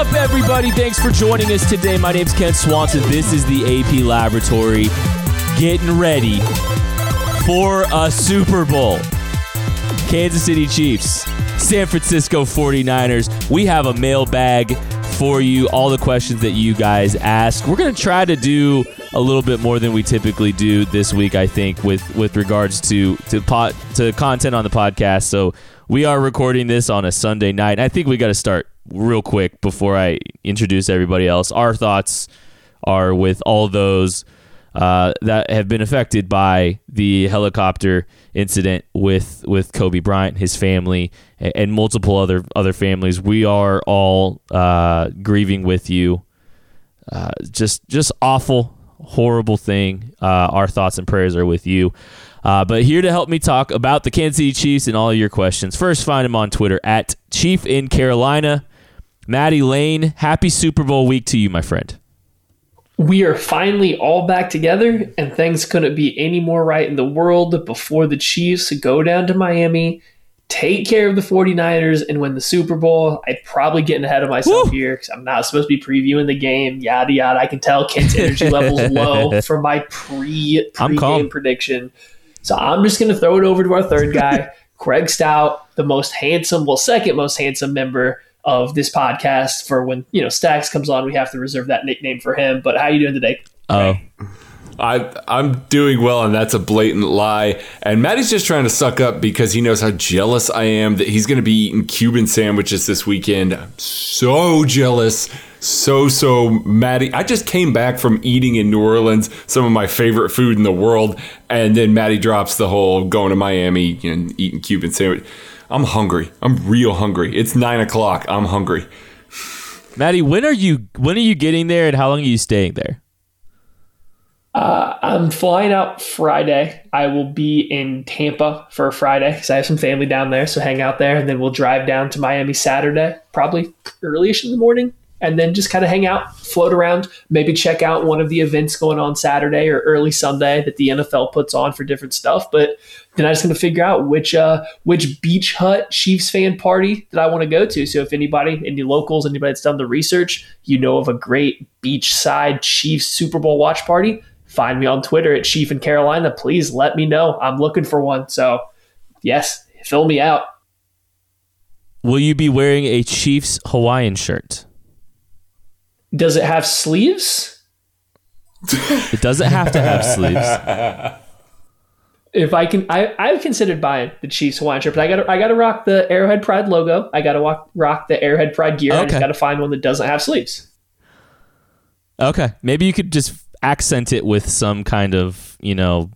up, everybody? Thanks for joining us today. My name's Kent Swanson. This is the AP Laboratory. Getting ready for a Super Bowl. Kansas City Chiefs, San Francisco 49ers. We have a mailbag for you, all the questions that you guys ask. We're going to try to do a little bit more than we typically do this week, I think, with, with regards to to pot, to content on the podcast. So we are recording this on a Sunday night. I think we got to start real quick before I introduce everybody else. Our thoughts are with all those uh, that have been affected by the helicopter incident with with Kobe Bryant, his family, and, and multiple other other families. We are all uh, grieving with you. Uh, just just awful, horrible thing. Uh, our thoughts and prayers are with you. Uh, but here to help me talk about the Kansas City Chiefs and all your questions. First, find him on Twitter at Chief in Carolina. Maddie Lane, happy Super Bowl week to you, my friend. We are finally all back together, and things couldn't be any more right in the world before the Chiefs go down to Miami, take care of the 49ers, and win the Super Bowl. I'm probably getting ahead of myself Woo! here because I'm not supposed to be previewing the game, yada, yada. I can tell Kent's energy level's low from my pre pre-game prediction. So I'm just going to throw it over to our third guy, Craig Stout, the most handsome, well, second most handsome member of this podcast for when you know Stacks comes on. We have to reserve that nickname for him. But how are you doing today? Oh. I, I'm doing well, and that's a blatant lie. And Maddie's just trying to suck up because he knows how jealous I am that he's going to be eating Cuban sandwiches this weekend. I'm so jealous. So, so, Maddie, I just came back from eating in New Orleans, some of my favorite food in the world. And then Maddie drops the whole going to Miami and eating Cuban sandwich. I'm hungry. I'm real hungry. It's nine o'clock. I'm hungry. Maddie, when are you when are you getting there and how long are you staying there? Uh, I'm flying out Friday. I will be in Tampa for Friday because I have some family down there. So hang out there, and then we'll drive down to Miami Saturday, probably earlyish in the morning and then just kind of hang out, float around, maybe check out one of the events going on Saturday or early Sunday that the NFL puts on for different stuff. But then I just going to figure out which uh, which beach hut Chiefs fan party that I want to go to. So if anybody, any locals, anybody that's done the research, you know of a great beachside Chiefs Super Bowl watch party, find me on Twitter at Chief in Carolina. Please let me know. I'm looking for one. So yes, fill me out. Will you be wearing a Chiefs Hawaiian shirt? Does it have sleeves? it doesn't have to have sleeves. If I can, I I've considered buying the Chiefs Hawaiian shirt, but I got to I got to rock the Arrowhead Pride logo. I got to rock the Arrowhead Pride gear. Okay. I got to find one that doesn't have sleeves. Okay, maybe you could just accent it with some kind of you know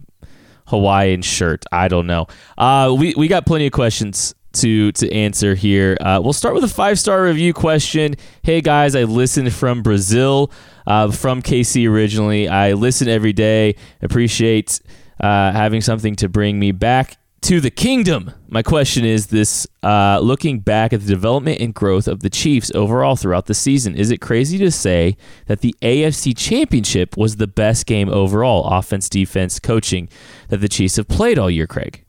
Hawaiian shirt. I don't know. Uh, we we got plenty of questions to to answer here. Uh, we'll start with a five star review question. Hey guys, I listened from Brazil, uh, from KC originally. I listen every day. Appreciate uh, having something to bring me back to the kingdom. My question is this uh, looking back at the development and growth of the Chiefs overall throughout the season, is it crazy to say that the AFC Championship was the best game overall, offense, defense, coaching, that the Chiefs have played all year, Craig?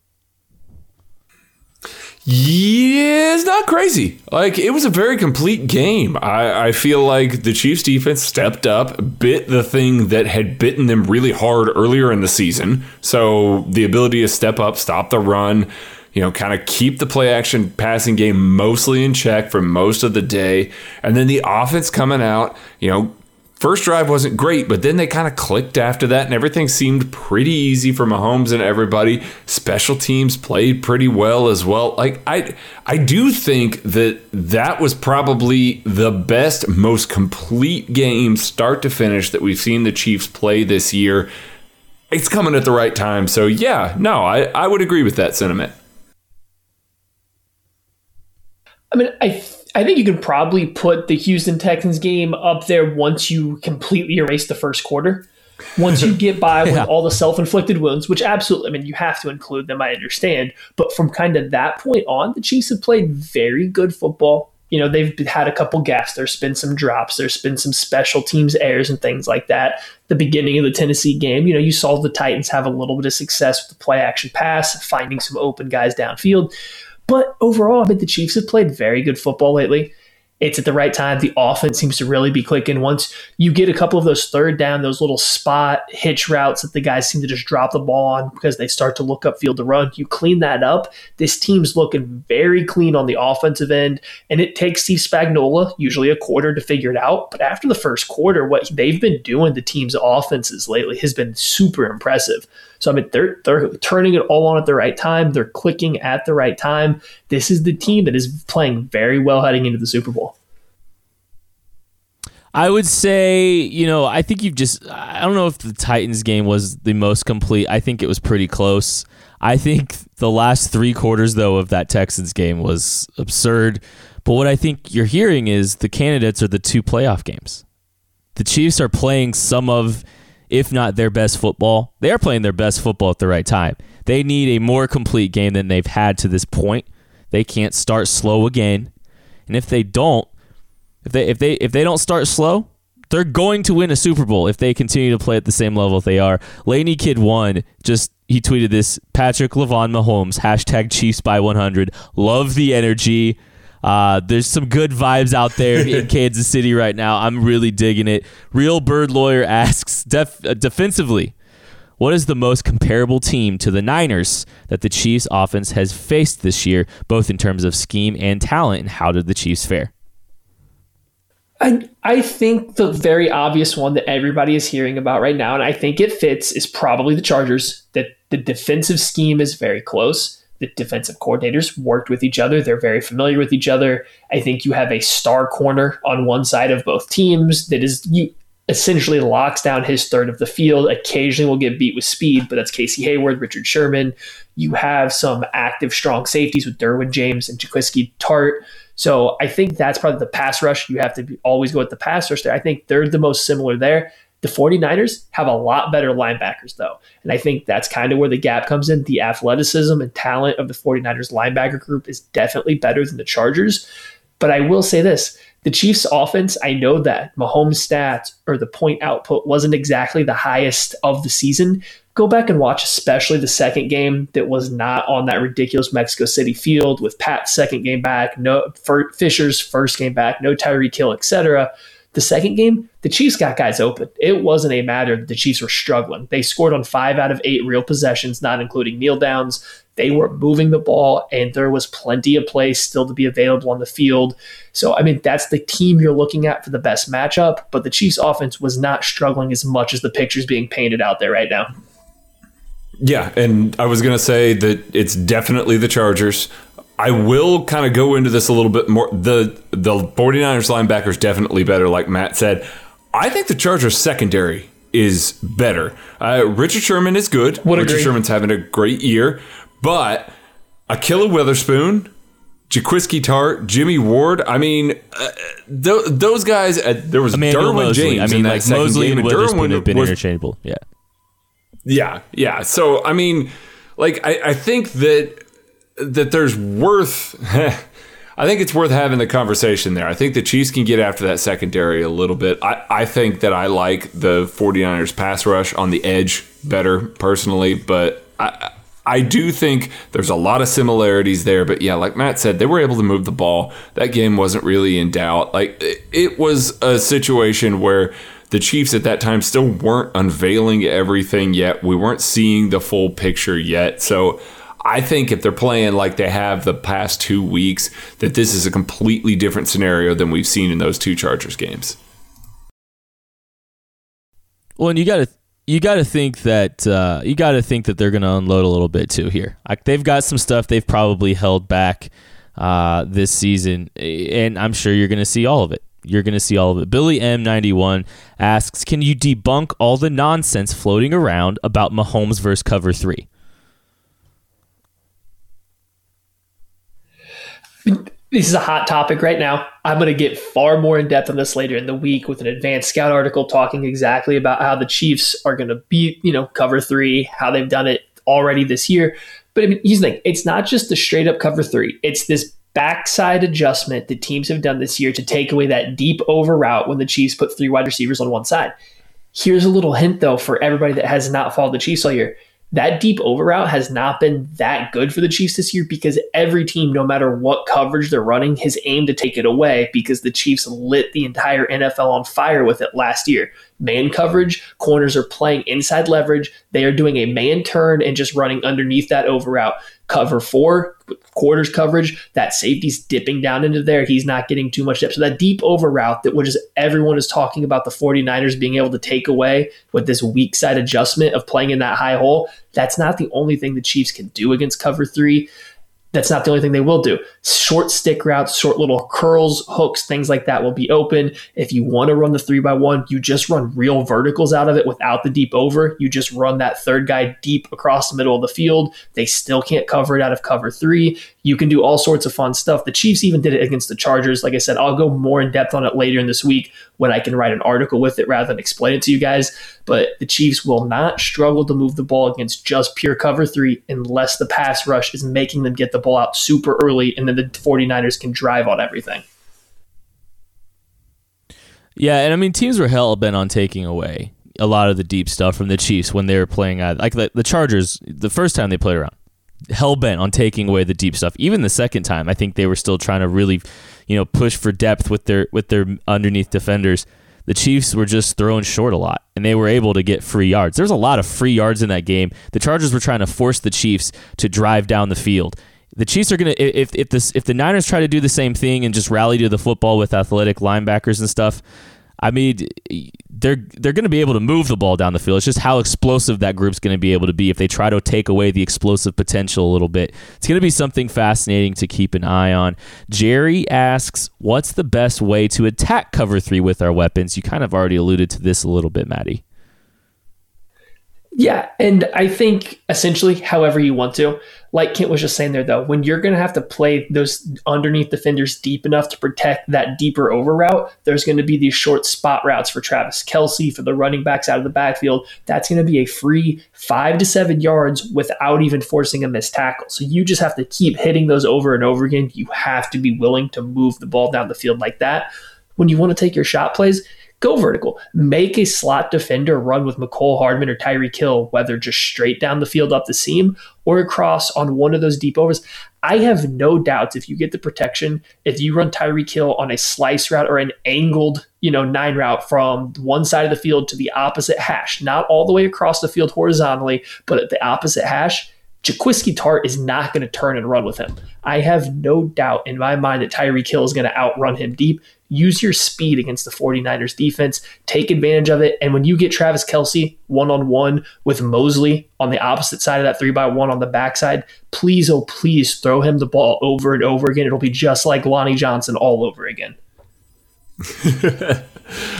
Yeah, it's not crazy. Like it was a very complete game. I, I feel like the Chiefs defense stepped up, bit the thing that had bitten them really hard earlier in the season. So the ability to step up, stop the run, you know, kind of keep the play action passing game mostly in check for most of the day. And then the offense coming out, you know, First drive wasn't great, but then they kind of clicked after that, and everything seemed pretty easy for Mahomes and everybody. Special teams played pretty well as well. Like I, I do think that that was probably the best, most complete game, start to finish, that we've seen the Chiefs play this year. It's coming at the right time, so yeah, no, I, I would agree with that sentiment. I mean, I I think you could probably put the Houston Texans game up there once you completely erase the first quarter. Once you get by with yeah. all the self inflicted wounds, which absolutely, I mean, you have to include them, I understand. But from kind of that point on, the Chiefs have played very good football. You know, they've had a couple gaps. There's been some drops. There's been some special teams errors and things like that. The beginning of the Tennessee game, you know, you saw the Titans have a little bit of success with the play action pass, finding some open guys downfield. But overall, I mean, the Chiefs have played very good football lately. it's at the right time. The offense seems to really be clicking. Once you get a couple of those third down, those little spot hitch routes that the guys seem to just drop the ball on because they start to look upfield to run, you clean that up. This team's looking very clean on the offensive end, and it takes Steve Spagnuolo usually a quarter to figure it out. But after the first quarter, what they've been doing, the team's offenses lately, has been super impressive. So I mean, they're they're turning it all on at the right time. They're clicking at the right time. This is the team that is playing very well heading into the Super Bowl. I would say, you know, I think you've just, I don't know if the Titans game was the most complete. I think it was pretty close. I think the last three quarters, though, of that Texans game was absurd. But what I think you're hearing is the candidates are the two playoff games. The Chiefs are playing some of if not their best football. They are playing their best football at the right time. They need a more complete game than they've had to this point. They can't start slow again. And if they don't, if they if they if they don't start slow, they're going to win a Super Bowl if they continue to play at the same level they are. Laney Kid one just he tweeted this Patrick Lavon Mahomes hashtag Chiefs by 100. Love the energy. Uh, there's some good vibes out there in Kansas City right now. I'm really digging it. Real Bird Lawyer asks def- uh, defensively, what is the most comparable team to the Niners that the Chiefs offense has faced this year, both in terms of scheme and talent, and how did the Chiefs fare? I, I think the very obvious one that everybody is hearing about right now, and I think it fits, is probably the Chargers. That the defensive scheme is very close the defensive coordinators worked with each other. They're very familiar with each other. I think you have a star corner on one side of both teams that is you essentially locks down his third of the field. Occasionally will get beat with speed, but that's Casey Hayward, Richard Sherman. You have some active, strong safeties with Derwin James and Jaquiski Tartt. So I think that's probably the pass rush. You have to be, always go with the pass rush there. I think they're the most similar there. The 49ers have a lot better linebackers, though. And I think that's kind of where the gap comes in. The athleticism and talent of the 49ers linebacker group is definitely better than the Chargers. But I will say this the Chiefs' offense, I know that Mahomes' stats or the point output wasn't exactly the highest of the season. Go back and watch, especially the second game that was not on that ridiculous Mexico City field with Pat's second game back, no Fisher's first game back, no Tyreek Hill, etc. The second game, the Chiefs got guys open. It wasn't a matter that the Chiefs were struggling. They scored on five out of eight real possessions, not including kneel downs. They were moving the ball, and there was plenty of play still to be available on the field. So, I mean, that's the team you're looking at for the best matchup, but the Chiefs' offense was not struggling as much as the pictures being painted out there right now. Yeah, and I was going to say that it's definitely the Chargers. I will kind of go into this a little bit more. The the 49ers linebackers definitely better, like Matt said. I think the Chargers secondary is better. Uh, Richard Sherman is good. Would Richard agree. Sherman's having a great year, but Ahkello Witherspoon, Jaquiski Tartt, Jimmy Ward. I mean, uh, th- those guys. Uh, there was Emmanuel Derwin Moseley. James. I mean, like Moseley game, and Witherspoon have been was, interchangeable. Yeah, yeah, yeah. So I mean, like I, I think that that there's worth. I think it's worth having the conversation there. I think the Chiefs can get after that secondary a little bit. I, I think that I like the 49ers pass rush on the edge better personally, but I, I do think there's a lot of similarities there. But yeah, like Matt said, they were able to move the ball. That game wasn't really in doubt. Like it, it was a situation where the Chiefs at that time still weren't unveiling everything yet. We weren't seeing the full picture yet. So I think if they're playing like they have the past two weeks, that this is a completely different scenario than we've seen in those two Chargers games. Well, and you got to you got to think that uh, you got to think that they're going to unload a little bit too here. They've got some stuff they've probably held back uh, this season, and I'm sure you're going to see all of it. You're going to see all of it. Billy M91 asks, "Can you debunk all the nonsense floating around about Mahomes versus cover three? This is a hot topic right now. I'm going to get far more in depth on this later in the week with an advanced scout article talking exactly about how the Chiefs are going to beat, you know, cover three, how they've done it already this year. But I mean, here's the thing it's not just the straight up cover three, it's this backside adjustment that teams have done this year to take away that deep over route when the Chiefs put three wide receivers on one side. Here's a little hint, though, for everybody that has not followed the Chiefs all year that deep over route has not been that good for the Chiefs this year because every team, no matter what coverage they're running, has aimed to take it away because the Chiefs lit the entire NFL on fire with it last year. Man coverage, corners are playing inside leverage. They are doing a man turn and just running underneath that over route cover four, quarters coverage, that safety's dipping down into there. He's not getting too much depth. So that deep over route that which is everyone is talking about the 49ers being able to take away with this weak side adjustment of playing in that high hole, that's not the only thing the Chiefs can do against cover three that's not the only thing they will do. Short stick routes, short little curls, hooks, things like that will be open. If you want to run the three by one, you just run real verticals out of it without the deep over. You just run that third guy deep across the middle of the field. They still can't cover it out of cover three. You can do all sorts of fun stuff. The Chiefs even did it against the Chargers. Like I said, I'll go more in depth on it later in this week when I can write an article with it rather than explain it to you guys. But the Chiefs will not struggle to move the ball against just pure cover three unless the pass rush is making them get the ball out super early and then the 49ers can drive on everything. Yeah, and I mean teams were hell bent on taking away a lot of the deep stuff from the Chiefs when they were playing uh, like the, the Chargers the first time they played around hell bent on taking away the deep stuff. Even the second time, I think they were still trying to really, you know, push for depth with their with their underneath defenders. The Chiefs were just throwing short a lot, and they were able to get free yards. There's a lot of free yards in that game. The Chargers were trying to force the Chiefs to drive down the field. The Chiefs are gonna if if this if the Niners try to do the same thing and just rally to the football with athletic linebackers and stuff. I mean, they're they're going to be able to move the ball down the field. It's just how explosive that group's going to be able to be if they try to take away the explosive potential a little bit. It's going to be something fascinating to keep an eye on. Jerry asks, "What's the best way to attack cover 3 with our weapons?" You kind of already alluded to this a little bit, Maddie. Yeah, and I think essentially however you want to. Like Kent was just saying there, though, when you're going to have to play those underneath defenders deep enough to protect that deeper over route, there's going to be these short spot routes for Travis Kelce, for the running backs out of the backfield. That's going to be a free five to seven yards without even forcing a missed tackle. So you just have to keep hitting those over and over again. You have to be willing to move the ball down the field like that. When you want to take your shot plays, go vertical. Make a slot defender run with Mecole Hardman or Tyreek Hill, whether just straight down the field up the seam or across on one of those deep overs. I have no doubts if you get the protection, if you run Tyreek Hill on a slice route or an angled, you know, nine route from one side of the field to the opposite hash, not all the way across the field horizontally, but at the opposite hash, Jaquiski Tartt is not going to turn and run with him. I have no doubt in my mind that Tyreek Hill is going to outrun him deep. Use your speed against the 49ers defense. Take advantage of it. And when you get Travis Kelce one on one with Moseley on the opposite side of that three by one on the backside, please, oh, please throw him the ball over and over again. It'll be just like Lonnie Johnson all over again.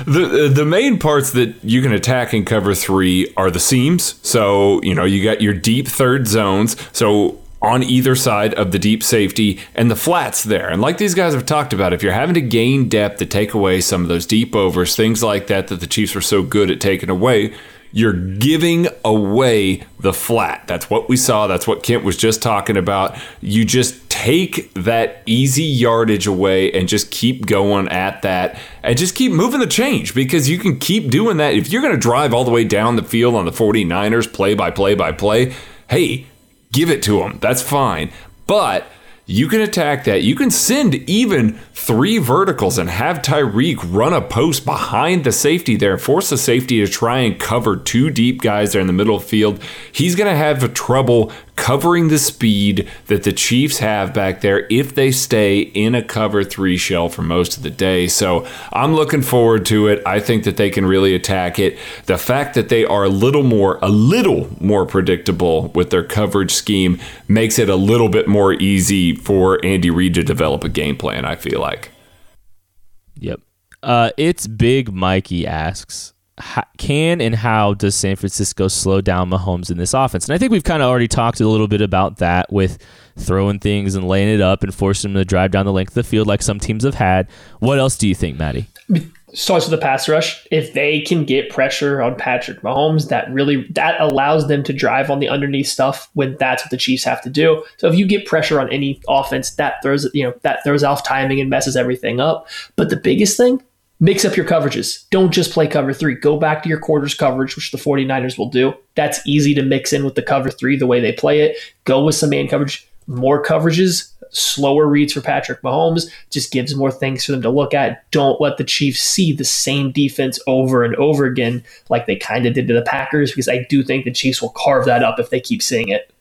the uh, the main parts that you can attack in cover three are the seams. So you know you got your deep third zones. So on either side of the deep safety and the flats there. And like these guys have talked about, if you're having to gain depth to take away some of those deep overs, things like that that the Chiefs were so good at taking away, you're giving away the flat. That's what we saw. That's what Kent was just talking about. You just take that easy yardage away and just keep going at that and just keep moving the change because you can keep doing that. If you're going to drive all the way down the field on the 49ers play by play by play, hey, give it to them. That's fine. But you can attack that. You can send even three verticals and have Tyreek run a post behind the safety there, force the safety to try and cover two deep guys there in the middle field. He's going to have trouble covering the speed that the Chiefs have back there if they stay in a cover three shell for most of the day. So I'm looking forward to it. I think that they can really attack it. The fact that they are a little more, a little more predictable with their coverage scheme makes it a little bit more easy for Andy Reid to develop a game plan, I feel like. Yep. Uh, it's Big Mikey asks, can and how does San Francisco slow down Mahomes in this offense? And I think we've kind of already talked a little bit about that with throwing things and laying it up and forcing them to drive down the length of the field like some teams have had. What else do you think, Maddie? Starts with the pass rush. If they can get pressure on Patrick Mahomes, that really that allows them to drive on the underneath stuff when that's what the Chiefs have to do. So if you get pressure on any offense, that throws you know that throws off timing and messes everything up. But the biggest thing mix up your coverages. Don't just play cover three. Go back to your quarters coverage, which the 49ers will do. That's easy to mix in with the cover three, the way they play it. Go with some man coverage, more coverages, slower reads for Patrick Mahomes, just gives more things for them to look at. Don't let the Chiefs see the same defense over and over again like they kind of did to the Packers, because I do think the Chiefs will carve that up if they keep seeing it.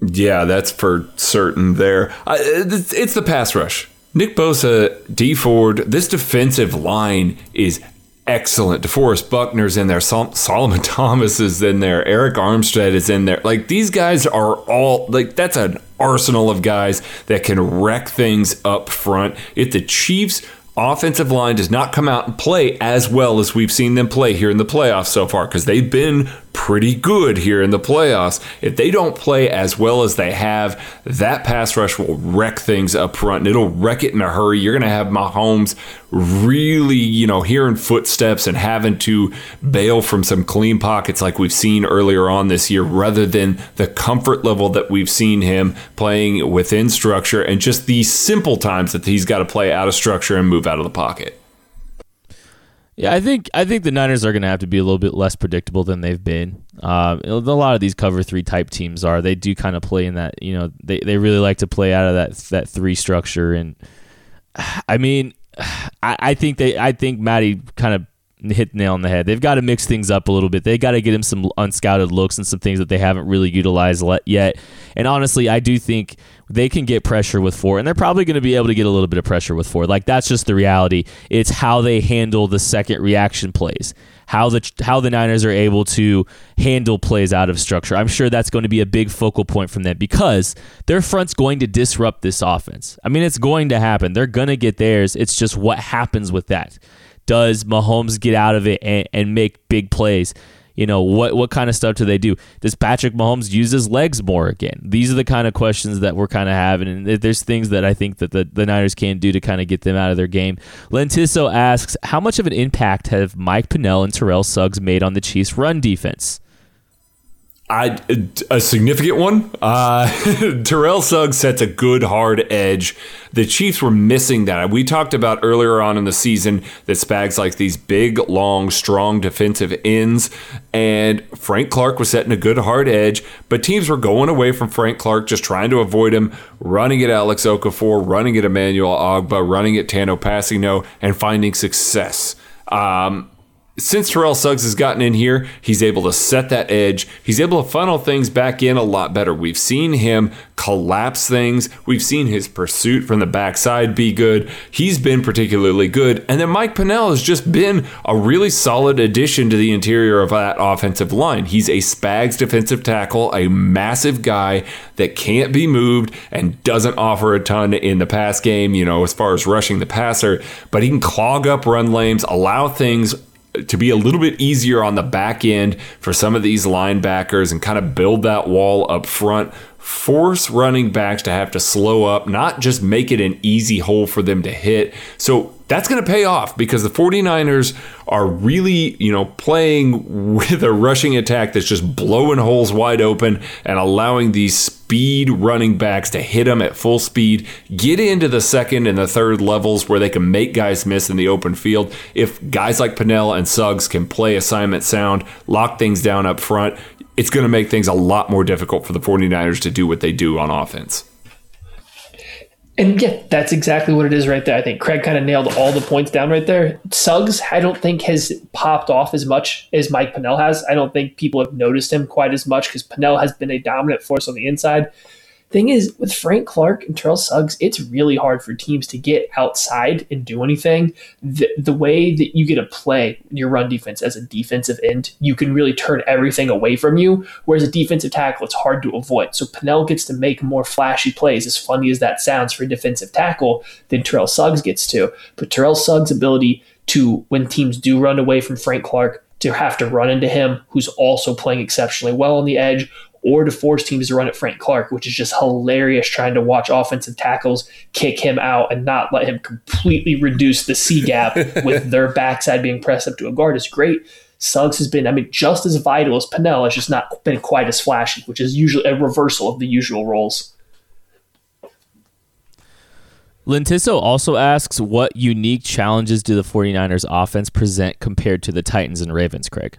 Yeah, that's for certain there. It's the pass rush. Nick Bosa, Dee Ford, this defensive line is excellent. DeForest Buckner's in there. Sol- Solomon Thomas is in there. Arik Armstead is in there. Like these guys are all like that's an arsenal of guys that can wreck things up front. If the Chiefs offensive line does not come out and play as well as we've seen them play here in the playoffs so far because they've been pretty good here in the playoffs. If they don't play as well as they have, that pass rush will wreck things up front and it'll wreck it in a hurry. You're going to have Mahomes really, you know, hearing footsteps and having to bail from some clean pockets like we've seen earlier on this year rather than the comfort level that we've seen him playing within structure and just the simple times that he's got to play out of structure and move out of the pocket. Yeah, I think I think the Niners are going to have to be a little bit less predictable than they've been. Uh, a lot of these cover three type teams are. They do kind of play in that. You know, they, they really like to play out of that that three structure. And I mean, I, I think they I think Matty kind of hit the nail on the head. They've got to mix things up a little bit. They got to get him some unscouted looks and some things that they haven't really utilized yet. And honestly, I do think they can get pressure with four, and they're probably going to be able to get a little bit of pressure with four. Like that's just the reality. It's how they handle the second reaction plays, how the how the Niners are able to handle plays out of structure. I'm sure that's going to be a big focal point from them because their front's going to disrupt this offense. I mean, it's going to happen. They're going to get theirs. It's just what happens with that. Does Mahomes get out of it and, and make big plays? You know, what what kind of stuff do they do? Does Patrick Mahomes use his legs more again? These are the kind of questions that we're kind of having. And there's things that I think that the, the Niners can do to kind of get them out of their game. Lentiso asks, how much of an impact have Mike Pennel and Terrell Suggs made on the Chiefs' run defense? I a significant one. Uh, Terrell Suggs sets a good hard edge. The Chiefs were missing that. We talked about earlier on in the season that Spags like these big, long, strong defensive ends, and Frank Clark was setting a good hard edge. But teams were going away from Frank Clark, just trying to avoid him, running at Alex Okafor, running at Emmanuel Ogbah, running at Tanoh Kpassagnon, and finding success. Um, since Terrell Suggs has gotten in here, he's able to set that edge. He's able to funnel things back in a lot better. We've seen him collapse things. We've seen his pursuit from the backside be good. He's been particularly good. And then Mike Pennel has just been a really solid addition to the interior of that offensive line. He's a Spags defensive tackle, a massive guy that can't be moved and doesn't offer a ton in the pass game, you know, as far as rushing the passer, but he can clog up run lanes, allow things to be a little bit easier on the back end for some of these linebackers and kind of build that wall up front. Force running backs to have to slow up, not just make it an easy hole for them to hit. So that's going to pay off because the 49ers are really, you know, playing with a rushing attack that's just blowing holes wide open and allowing these speed running backs to hit them at full speed, get into the second and the third levels where they can make guys miss in the open field. If guys like Pennel and Suggs can play assignment sound, lock things down up front, it's going to make things a lot more difficult for the 49ers to do what they do on offense. And yeah, that's exactly what it is right there. I think Craig kind of nailed all the points down right there. Suggs, I don't think has popped off as much as Mike Pennel has. I don't think people have noticed him quite as much because Pennel has been a dominant force on the inside. Thing is, with Frank Clark and Terrell Suggs, it's really hard for teams to get outside and do anything. The, the way that you get to play your run defense as a defensive end, you can really turn everything away from you. Whereas a defensive tackle, it's hard to avoid. So Pennel gets to make more flashy plays, as funny as that sounds for a defensive tackle, than Terrell Suggs gets to. But Terrell Suggs' ability to, when teams do run away from Frank Clark, to have to run into him, who's also playing exceptionally well on the edge, or to force teams to run at Frank Clark, which is just hilarious trying to watch offensive tackles kick him out and not let him completely reduce the C gap with their backside being pressed up to a guard is great. Suggs has been, I mean, just as vital as Pennel. It's just not been quite as flashy, which is usually a reversal of the usual roles. Lentiso also asks what unique challenges do the 49ers offense present compared to the Titans and Ravens, Craig?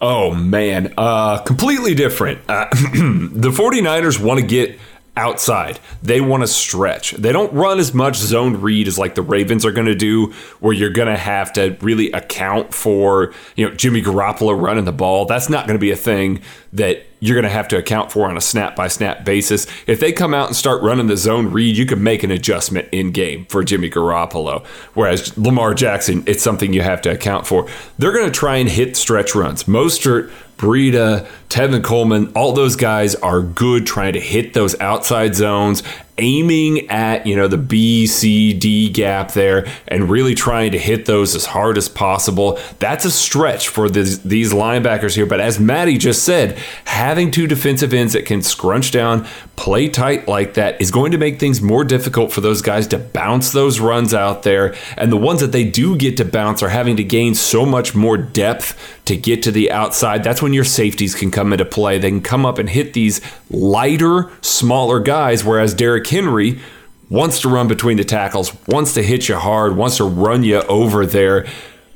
Oh man, uh completely different. Uh, the 49ers want to get outside. They want to stretch. They don't run as much zone read as like the Ravens are going to do, where you're going to have to really account for, you know, Jimmy Garoppolo running the ball. That's not going to be a thing that you're going to have to account for on a snap by snap basis. If they come out and start running the zone read, you can make an adjustment in game for Jimmy Garoppolo. Whereas Lamar Jackson, it's something you have to account for. They're going to try and hit stretch runs. Mostert Breida, Tevin Coleman, all those guys are good trying to hit those outside zones aiming at you know the B, C, D gap there and really trying to hit those as hard as possible. That's a stretch for this, these linebackers here. But as Maddie just said, having two defensive ends that can scrunch down, play tight like that is going to make things more difficult for those guys to bounce those runs out there. And the ones that they do get to bounce are having to gain so much more depth to get to the outside. That's when your safeties can come into play. They can come up and hit these lighter, smaller guys, whereas Derrick Henry wants to run between the tackles, wants to hit you hard, wants to run you over there.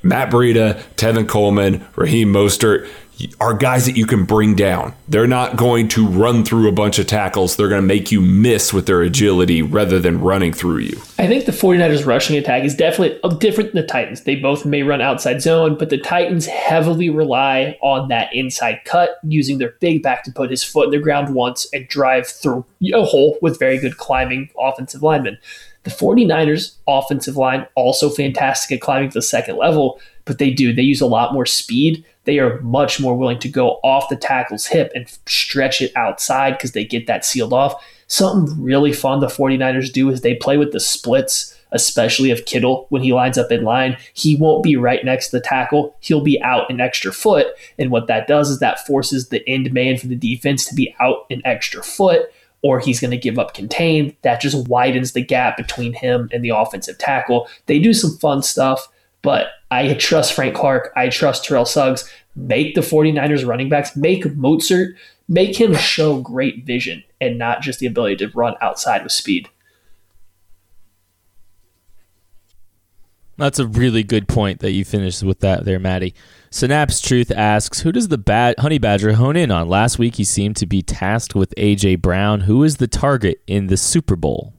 Matt Breida, Tevin Coleman, Raheem Mostert, are guys that you can bring down. They're not going to run through a bunch of tackles. They're going to make you miss with their agility rather than running through you. I think the 49ers rushing attack is definitely uh, different than the Titans. They both may run outside zone, but the Titans heavily rely on that inside cut, using their big back to put his foot in the ground once and drive through a hole with very good climbing offensive linemen. The 49ers offensive line also fantastic at climbing to the second level, but they do. They use a lot more speed they are much more willing to go off the tackle's hip and stretch it outside because they get that sealed off. Something really fun the 49ers do is they play with the splits, especially of Kittle when he lines up in line. He won't be right next to the tackle, he'll be out an extra foot. And what that does is that forces the end man for the defense to be out an extra foot or he's going to give up contained. That just widens the gap between him and the offensive tackle. They do some fun stuff. But I trust Frank Clark. I trust Terrell Suggs. Make the 49ers running backs, make Mostert, make him show great vision and not just the ability to run outside with speed. That's a really good point that you finished with that there, Maddie. Synapse Truth asks, who does the bad honey badger hone in on? Last week he seemed to be tasked with AJ Brown. Who is the target in the Super Bowl?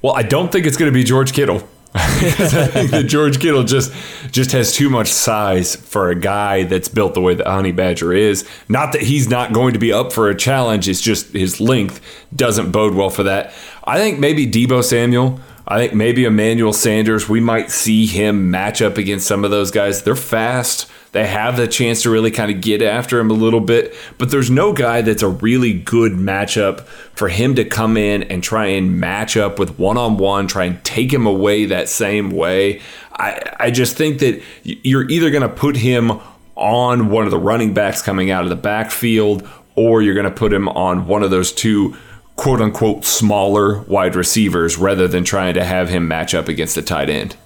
Well, I don't think it's going to be George Kittle. Because I think that George Kittle just just has too much size for a guy that's built the way that Honey Badger is. Not that he's not going to be up for a challenge; it's just his length doesn't bode well for that. I think maybe Deebo Samuel. I think maybe Emmanuel Sanders. We might see him match up against some of those guys. They're fast. They have the chance to really kind of get after him a little bit, but there's no guy that's a really good matchup for him to come in and try and match up with one on one, try and take him away that same way. I, I just think that you're either going to put him on one of the running backs coming out of the backfield, or you're going to put him on one of those two quote unquote smaller wide receivers rather than trying to have him match up against the tight end.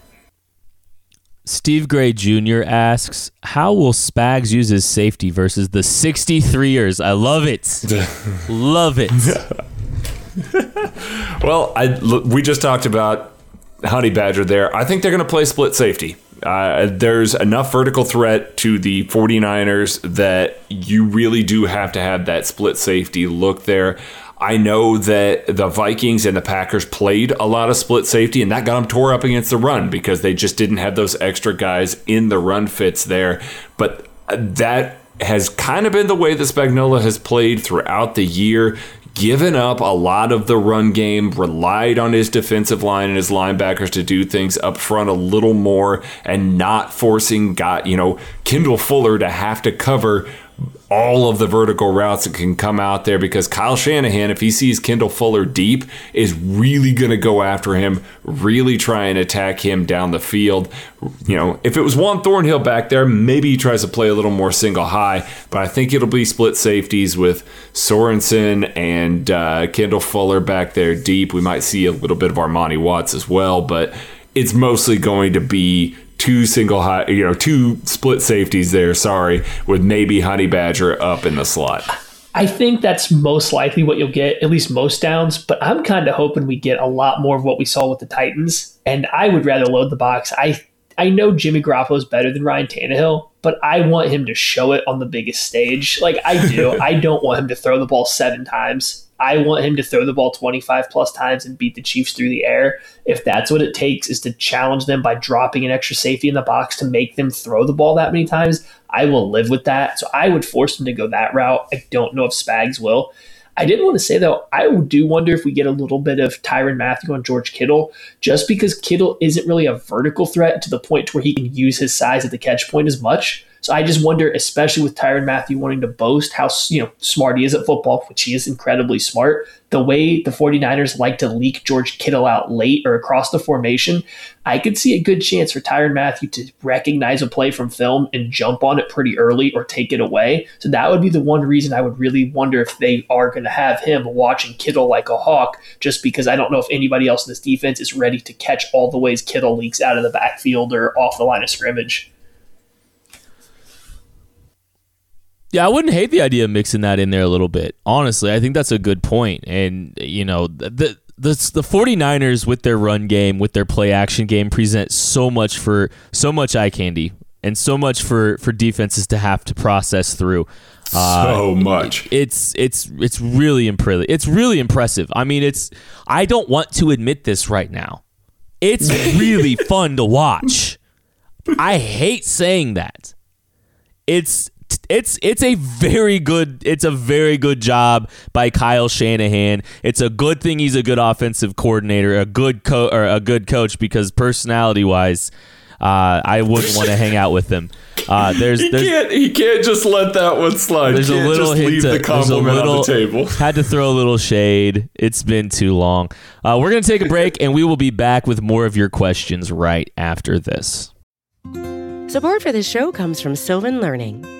Steve Gray Jr. asks, "How will Spags use his safety versus the 63ers?" I love it, love it. well, I, we just talked about Honey Badger there. I think they're going to play split safety. Uh, there's enough vertical threat to the 49ers that you really do have to have that split safety look there. I know that the Vikings and the Packers played a lot of split safety, and that got them tore up against the run because they just didn't have those extra guys in the run fits there. But uh, that has kind of been the way that Spagnuolo has played throughout the year. Given up a lot of the run game, relied on his defensive line and his linebackers to do things up front a little more, and not forcing got you know Kendall Fuller to have to cover all of the vertical routes that can come out there because Kyle Shanahan, if he sees Kendall Fuller deep, is really going to go after him, really try and attack him down the field. You know, if it was Juan Thornhill back there, maybe he tries to play a little more single high, but I think it'll be split safeties with Sorensen and uh, Kendall Fuller back there deep. We might see a little bit of Armani Watts as well, but it's mostly going to be two single high, you know, two split safeties there. Sorry, with maybe Honey Badger up in the slot. I think that's most likely what you'll get, at least most downs. But I'm kind of hoping we get a lot more of what we saw with the Titans. And I would rather load the box. I I know Jimmy Garoppolo is better than Ryan Tannehill, but I want him to show it on the biggest stage. Like I do. I don't want him to throw the ball seven times. I want him to throw the ball 25 plus times and beat the Chiefs through the air. If that's what it takes is to challenge them by dropping an extra safety in the box to make them throw the ball that many times, I will live with that. So I would force him to go that route. I don't know if Spags will. I did want to say though, I do wonder if we get a little bit of Tyrann Mathieu on George Kittle, just because Kittle isn't really a vertical threat to the point where he can use his size at the catch point as much. So I just wonder, especially with Tyrann Mathieu wanting to boast how you know smart he is at football, which he is incredibly smart, the way the 49ers like to leak George Kittle out late or across the formation, I could see a good chance for Tyrann Mathieu to recognize a play from film and jump on it pretty early or take it away. So that would be the one reason I would really wonder if they are going to have him watching Kittle like a hawk, just because I don't know if anybody else in this defense is ready to catch all the ways Kittle leaks out of the backfield or off the line of scrimmage. Yeah, I wouldn't hate the idea of mixing that in there a little bit. Honestly, I think that's a good point. And, you know, the, the the the 49ers with their run game, with their play action game present so much for so much eye candy and so much for for defenses to have to process through. Uh, so much. It's it's it's really impressive. It's really impressive. I mean, it's I don't want to admit this right now. It's really fun to watch. I hate saying that. It's it's it's a very good it's a very good job by Kyle Shanahan. It's a good thing he's a good offensive coordinator, a good co- or a good coach because personality wise, uh, I wouldn't want to hang out with him. Uh, there's, he there's, can't he can't just let that one slide. There's can't a little just hint leave to, the compliment little, on the table. Had to throw a little shade. It's been too long. Uh, we're gonna take a break and we will be back with more of your questions right after this. Support for this show comes from Sylvan Learning.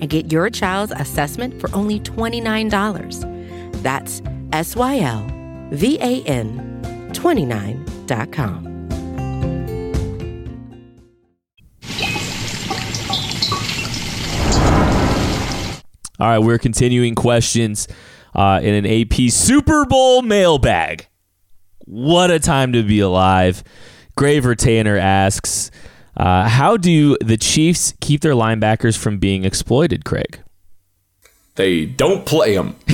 and get your child's assessment for only $29. That's S Y L V A N 29.com. All right, we're continuing questions uh, in an AP Super Bowl mailbag. What a time to be alive. Graver Tanner asks, uh, how do the Chiefs keep their linebackers from being exploited, Craig? They don't play them.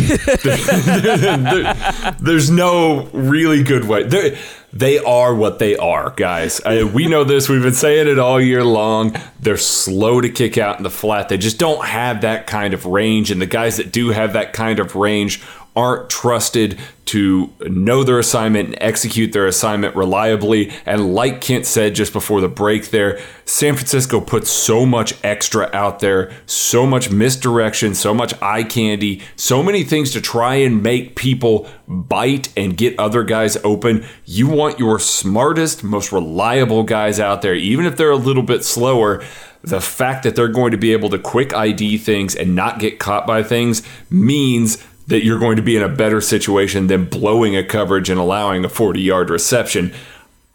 there's no really good way. They're, they are what they are, guys. I, we know this. We've been saying it all year long. They're slow to kick out in the flat. They just don't have that kind of range. And the guys that do have that kind of range aren't trusted to know their assignment and execute their assignment reliably. And like Kent said just before the break there, San Francisco puts so much extra out there, so much misdirection, so much eye candy, so many things to try and make people bite and get other guys open. You want your smartest, most reliable guys out there, even if they're a little bit slower the fact that they're going to be able to quick ID things and not get caught by things means that you're going to be in a better situation than blowing a coverage and allowing a 40 yard reception.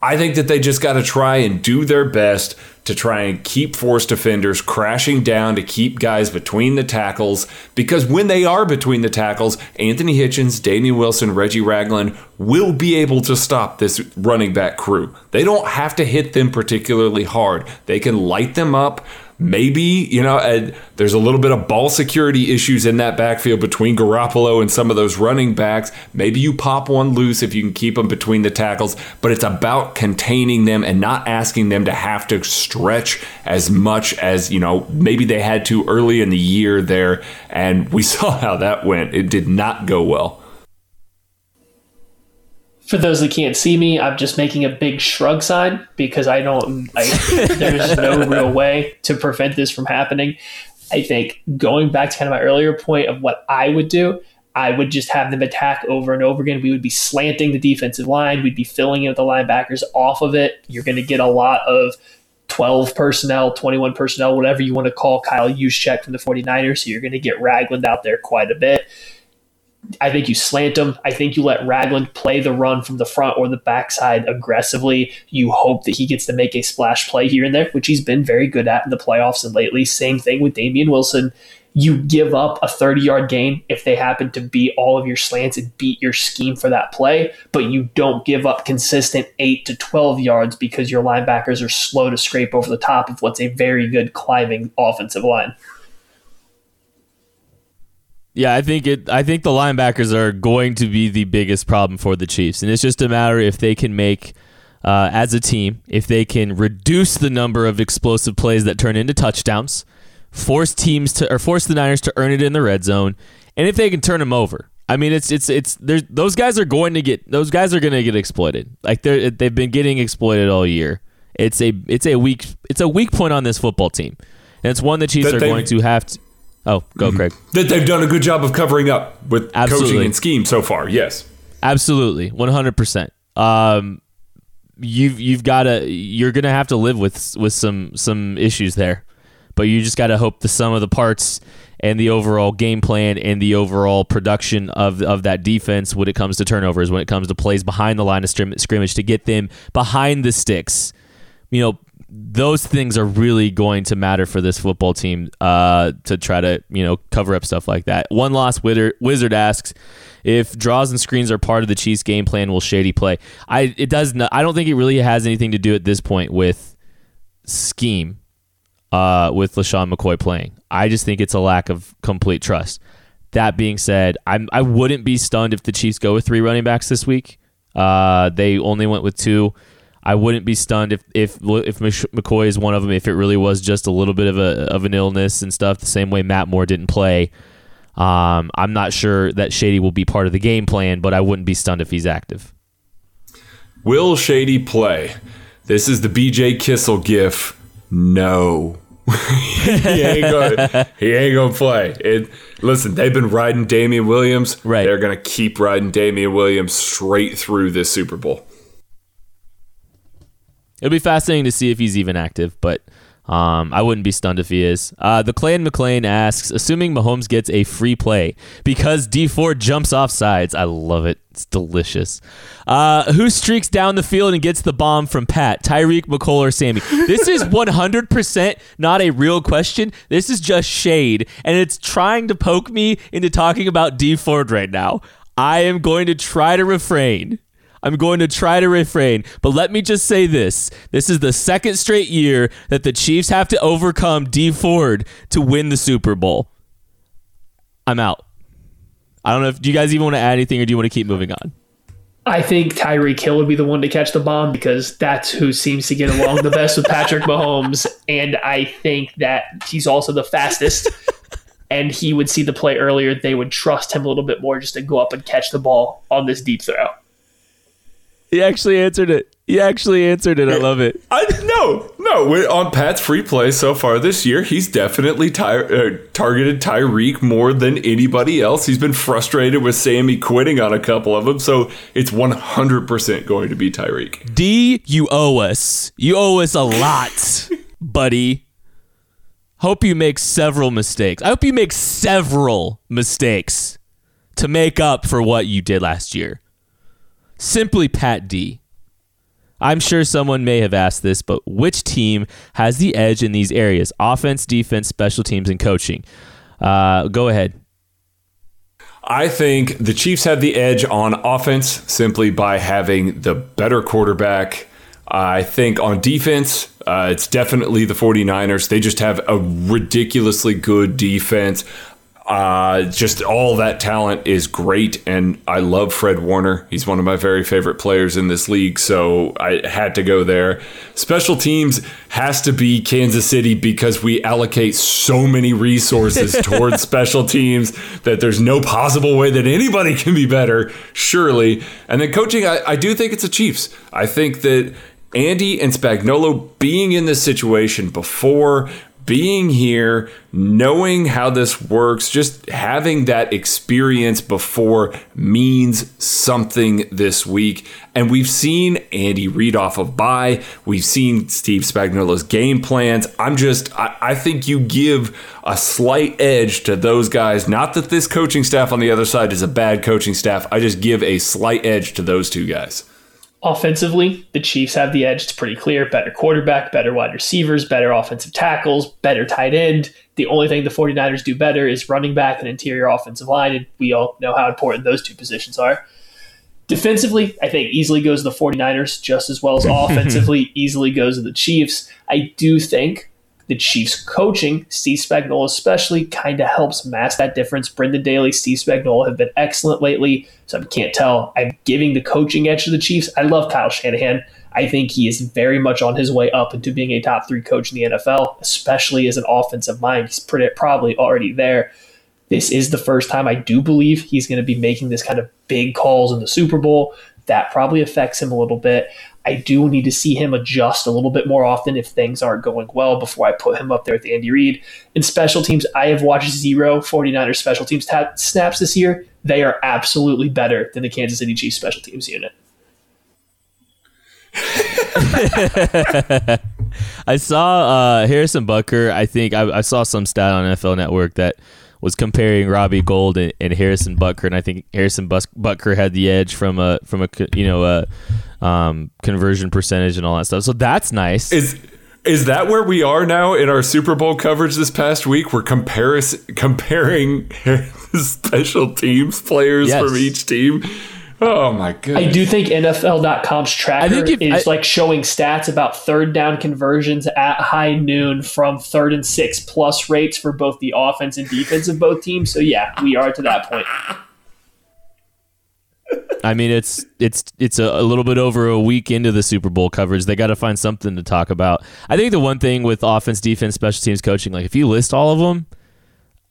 I think that they just got to try and do their best to try and keep force defenders crashing down to keep guys between the tackles because when they are between the tackles, Anthony Hitchens, Damien Wilson, Reggie Ragland will be able to stop this running back crew. They don't have to hit them particularly hard. They can light them up maybe, you know, uh, there's a little bit of ball security issues in that backfield between Garoppolo and some of those running backs. Maybe you pop one loose if you can keep them between the tackles, but it's about containing them and not asking them to have to stretch as much as, you know, maybe they had to early in the year there. And we saw how that went. It did not go well. For those that can't see me, I'm just making a big shrug sign because I don't. I, there's no real way to prevent this from happening. I think going back to kind of my earlier point of what I would do, I would just have them attack over and over again. We would be slanting the defensive line. We'd be filling in with the linebackers off of it. You're going to get a lot of 12 personnel, 21 personnel, whatever you want to call Kyle Juszczyk from the 49ers. So you're going to get Ragland out there quite a bit. I think you slant them. I think you let Ragland play the run from the front or the backside aggressively. You hope that he gets to make a splash play here and there, which he's been very good at in the playoffs and lately. Same thing with Damien Wilson. You give up a 30 yard gain if they happen to beat all of your slants and beat your scheme for that play, but you don't give up consistent 8 to 12 yards because your linebackers are slow to scrape over the top of what's a very good climbing offensive line. Yeah, I think it. I think the linebackers are going to be the biggest problem for the Chiefs, and it's just a matter if they can make, uh, as a team, if they can reduce the number of explosive plays that turn into touchdowns, force teams to or force the Niners to earn it in the red zone, and if they can turn them over. I mean, it's it's it's there's those guys are going to get those guys are going to get exploited. Like they they've been getting exploited all year. It's a it's a weak it's a weak point on this football team, and it's one the Chiefs That are they- going to have to. Oh, go, Craig. That they've done a good job of covering up with Absolutely. coaching and scheme so far. Yes. Absolutely, one hundred percent. Um, you've you've got to you're gonna have to live with with some some issues there, but you just got to hope the sum of the parts and the overall game plan and the overall production of of that defense when it comes to turnovers, when it comes to plays behind the line of scrimmage to get them behind the sticks, you know. Those things are really going to matter for this football team uh, to try to, you know, cover up stuff like that. One loss wizard, wizard asks, if draws and screens are part of the Chiefs' game plan, will Shady play? I it does not. I don't think it really has anything to do at this point with scheme. Uh, with LeSean McCoy playing, I just think it's a lack of complete trust. That being said, I'm I wouldn't be stunned if the Chiefs go with three running backs this week. Uh, they only went with two. I wouldn't be stunned if if if McCoy is one of them. If it really was just a little bit of a of an illness and stuff, the same way Matt Moore didn't play. Um, I'm not sure that Shady will be part of the game plan, but I wouldn't be stunned if he's active. Will Shady play? This is the BJ Kissel gif. No. he ain't gonna he ain't gonna play. It listen, they've been riding Damien Williams. Right. They're gonna keep riding Damien Williams straight through this Super Bowl. It'll be fascinating to see if he's even active, but um, I wouldn't be stunned if he is. Uh, the Clan McLean asks, assuming Mahomes gets a free play because Dee Ford jumps off sides. I love it. It's delicious. Uh, who streaks down the field and gets the bomb from Pat? Tyreek, Mecole, or Sammy? This is 100% not a real question. This is just shade, and it's trying to poke me into talking about Dee Ford right now. I am going to try to refrain. I'm going to try to refrain, but let me just say this. This is the second straight year that the Chiefs have to overcome Dee Ford to win the Super Bowl. I'm out. I don't know if do you guys even want to add anything or do you want to keep moving on? I think Tyreek Hill would be the one to catch the bomb because that's who seems to get along the best with Patrick Mahomes. And I think that he's also the fastest. And he would see the play earlier. They would trust him a little bit more just to go up and catch the ball on this deep throw. He actually answered it. He actually answered it. I love it. I no no on Pat's free play so far this year. He's definitely ty- uh, targeted Tyreek more than anybody else. He's been frustrated with Sammy quitting on a couple of them, so it's one hundred percent going to be Tyreek. D, you owe us. You owe us a lot, buddy. Hope you make several mistakes. I hope you make several mistakes to make up for what you did last year. Simply Pat D. I'm sure someone may have asked this, but which team has the edge in these areas? Offense, defense, special teams, and coaching. Uh, go ahead. I think the Chiefs have the edge on offense simply by having the better quarterback. I think on defense, Uh, it's definitely the 49ers. They just have a ridiculously good defense. Uh, just all that talent is great, and I love Fred Warner. He's one of my very favorite players in this league, so I had to go there. Special teams has to be Kansas City because we allocate so many resources towards special teams that there's no possible way that anybody can be better, surely. And then coaching, I, I do think it's the Chiefs. I think that Andy and Spagnuolo being in this situation before being here, knowing how this works, just having that experience before means something this week. And we've seen Andy Reid off of bye. We've seen Steve Spagnuolo's game plans. I'm just, I, I think you give a slight edge to those guys. Not that this coaching staff on the other side is a bad coaching staff. I just give a slight edge to those two guys. Offensively, the Chiefs have the edge. It's pretty clear. Better quarterback, better wide receivers, better offensive tackles, better tight end. The only thing the 49ers do better is running back and interior offensive line, and we all know how important those two positions are. Defensively, I think easily goes to the 49ers just as well as offensively, easily goes to the Chiefs. I do think the Chiefs coaching, Steve Spagnuolo especially, kind of helps mask that difference. Brendan Daly, Steve Spagnuolo have been excellent lately, so I can't tell. I'm giving the coaching edge to the Chiefs. I love Kyle Shanahan. I think he is very much on his way up into being a top three coach in the NFL, especially as an offensive mind. He's pretty, probably already there. This is the first time I do believe he's going to be making this kind of big calls in the Super Bowl. That probably affects him a little bit. I do need to see him adjust a little bit more often if things aren't going well before I put him up there with Andy Reid. In special teams, I have watched zero 49ers special teams snaps this year. They are absolutely better than the Kansas City Chiefs special teams unit. I saw uh, Harrison Butker. I think I, I, saw some stat on NFL Network that was comparing Robbie Gould and, and Harrison Butker, and I think Harrison Bus- Butker had the edge from a from a you know a um, conversion percentage and all that stuff. So that's nice. Is is that where we are now in our Super Bowl coverage this past week? We're comparis- comparing special teams players yes. from each team. Oh my god! I do think NFL.com's tracker is I, like showing stats about third down conversions at high noon from third and six plus rates for both the offense and defense of both teams. So yeah, we are to that point. I mean, it's it's it's a, a, little bit over a week into the Super Bowl coverage. They got to find something to talk about. I think the one thing with offense, defense, special teams coaching, like if you list all of them,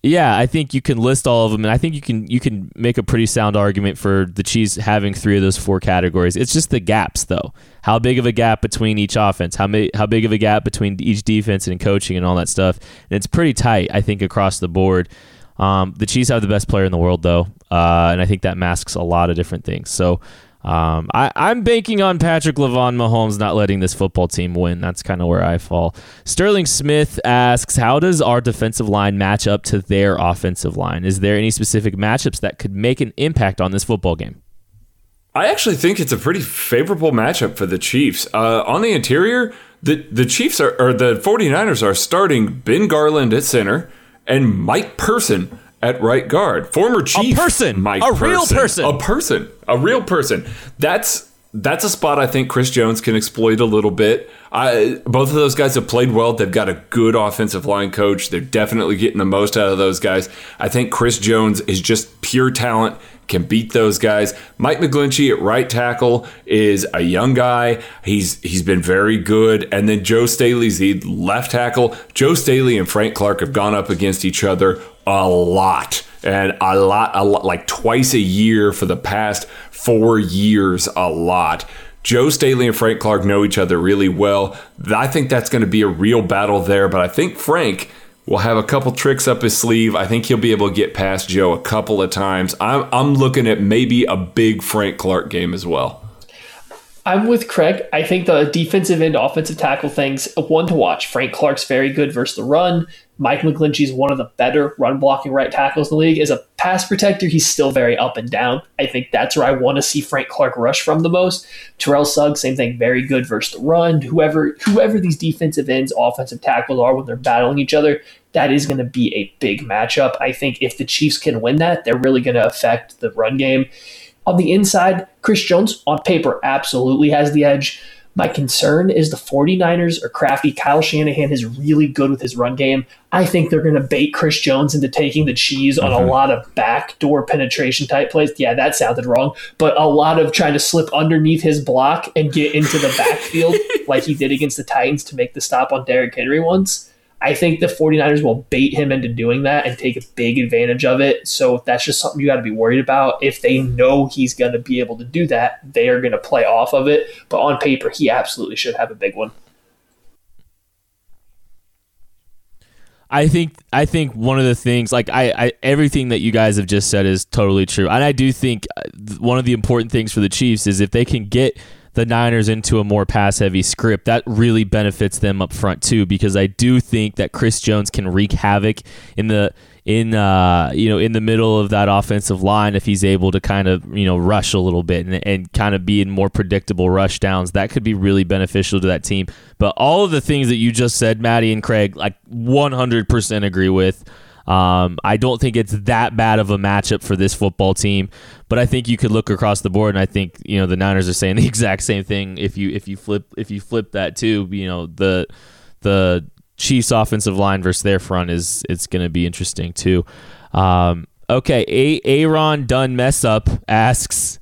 yeah, I think you can list all of them, and I think you can you can make a pretty sound argument for the Chiefs having three of those four categories. It's just the gaps, though. How big of a gap between each offense? How how big of a gap between each defense and coaching and all that stuff? And it's pretty tight, I think, across the board. Um, the Chiefs have the best player in the world, though, uh, and I think that masks a lot of different things. So um, I, am banking on Patrick Lavon Mahomes not letting this football team win. That's kind of where I fall. Sterling Smith asks, "How does our defensive line match up to their offensive line? Is there any specific matchups that could make an impact on this football game?" I actually think it's a pretty favorable matchup for the Chiefs. Uh, on the interior, the the Chiefs are or the 49ers are starting Ben Garland at center and Mike Person at right guard. Former chief a person, Mike a person, real person, a person, a real person. That's that's a spot I think Chris Jones can exploit a little bit. I, both of those guys have played well. They've got a good offensive line coach. They're definitely getting the most out of those guys. I think Chris Jones is just pure talent can beat those guys. Mike McGlinchey at right tackle is a young guy. He's he's been very good. And then Joe Staley's the left tackle. Joe Staley and Frank Clark have gone up against each other a lot. And a lot, a lot like twice a year for the past four years, a lot. Joe Staley and Frank Clark know each other really well. I think that's going to be a real battle there, but I think Frank will have a couple tricks up his sleeve. I think he'll be able to get past Joe a couple of times. I'm, I'm looking at maybe a big Frank Clark game as well. I'm with Craig. I think the defensive end, offensive tackle things, one to watch. Frank Clark's very good versus the run. Mike McGlinchey is one of the better run blocking right tackles in the league. As a pass protector, he's still very up and down. I think that's where I want to see Frank Clark rush from the most. Terrell Suggs, same thing, very good versus the run. Whoever whoever these defensive ends, offensive tackles are when they're battling each other, that is going to be a big matchup. I think if the Chiefs can win that, they're really going to affect the run game. On the inside, Chris Jones on paper absolutely has the edge. My concern is the 49ers are crafty. Kyle Shanahan is really good with his run game. I think they're going to bait Chris Jones into taking the cheese on mm-hmm. a lot of backdoor penetration type plays. Yeah, that sounded wrong, but a lot of trying to slip underneath his block and get into the backfield like he did against the Titans to make the stop on Derrick Henry once. I think the 49ers will bait him into doing that and take a big advantage of it. So that's just something you got to be worried about. If they know he's going to be able to do that, they are going to play off of it. But on paper, he absolutely should have a big one. I think I think one of the things like I, I everything that you guys have just said is totally true, and I do think uh, one of the important things for the Chiefs is if they can get the Niners into a more pass heavy script, that really benefits them up front too. Because I do think that Chris Jones can wreak havoc in the in uh, you know in the middle of that offensive line if he's able to kind of you know rush a little bit and, and kind of be in more predictable rush downs. That could be really beneficial to that team. But all of the things that you just said, Maddie and Craig, like 100% agree with. Um, I don't think it's that bad of a matchup for this football team, but I think you could look across the board, and I think you know the Niners are saying the exact same thing. If you if you flip if you flip that too, you know the the Chiefs offensive line versus their front is it's going to be interesting too. Um, okay, A- Aaron Dunn mess up asks.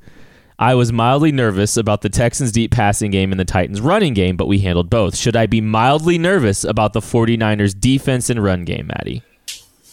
I was mildly nervous about the Texans' deep passing game and the Titans' running game, but we handled both. Should I be mildly nervous about the 49ers' defense and run game, Maddie?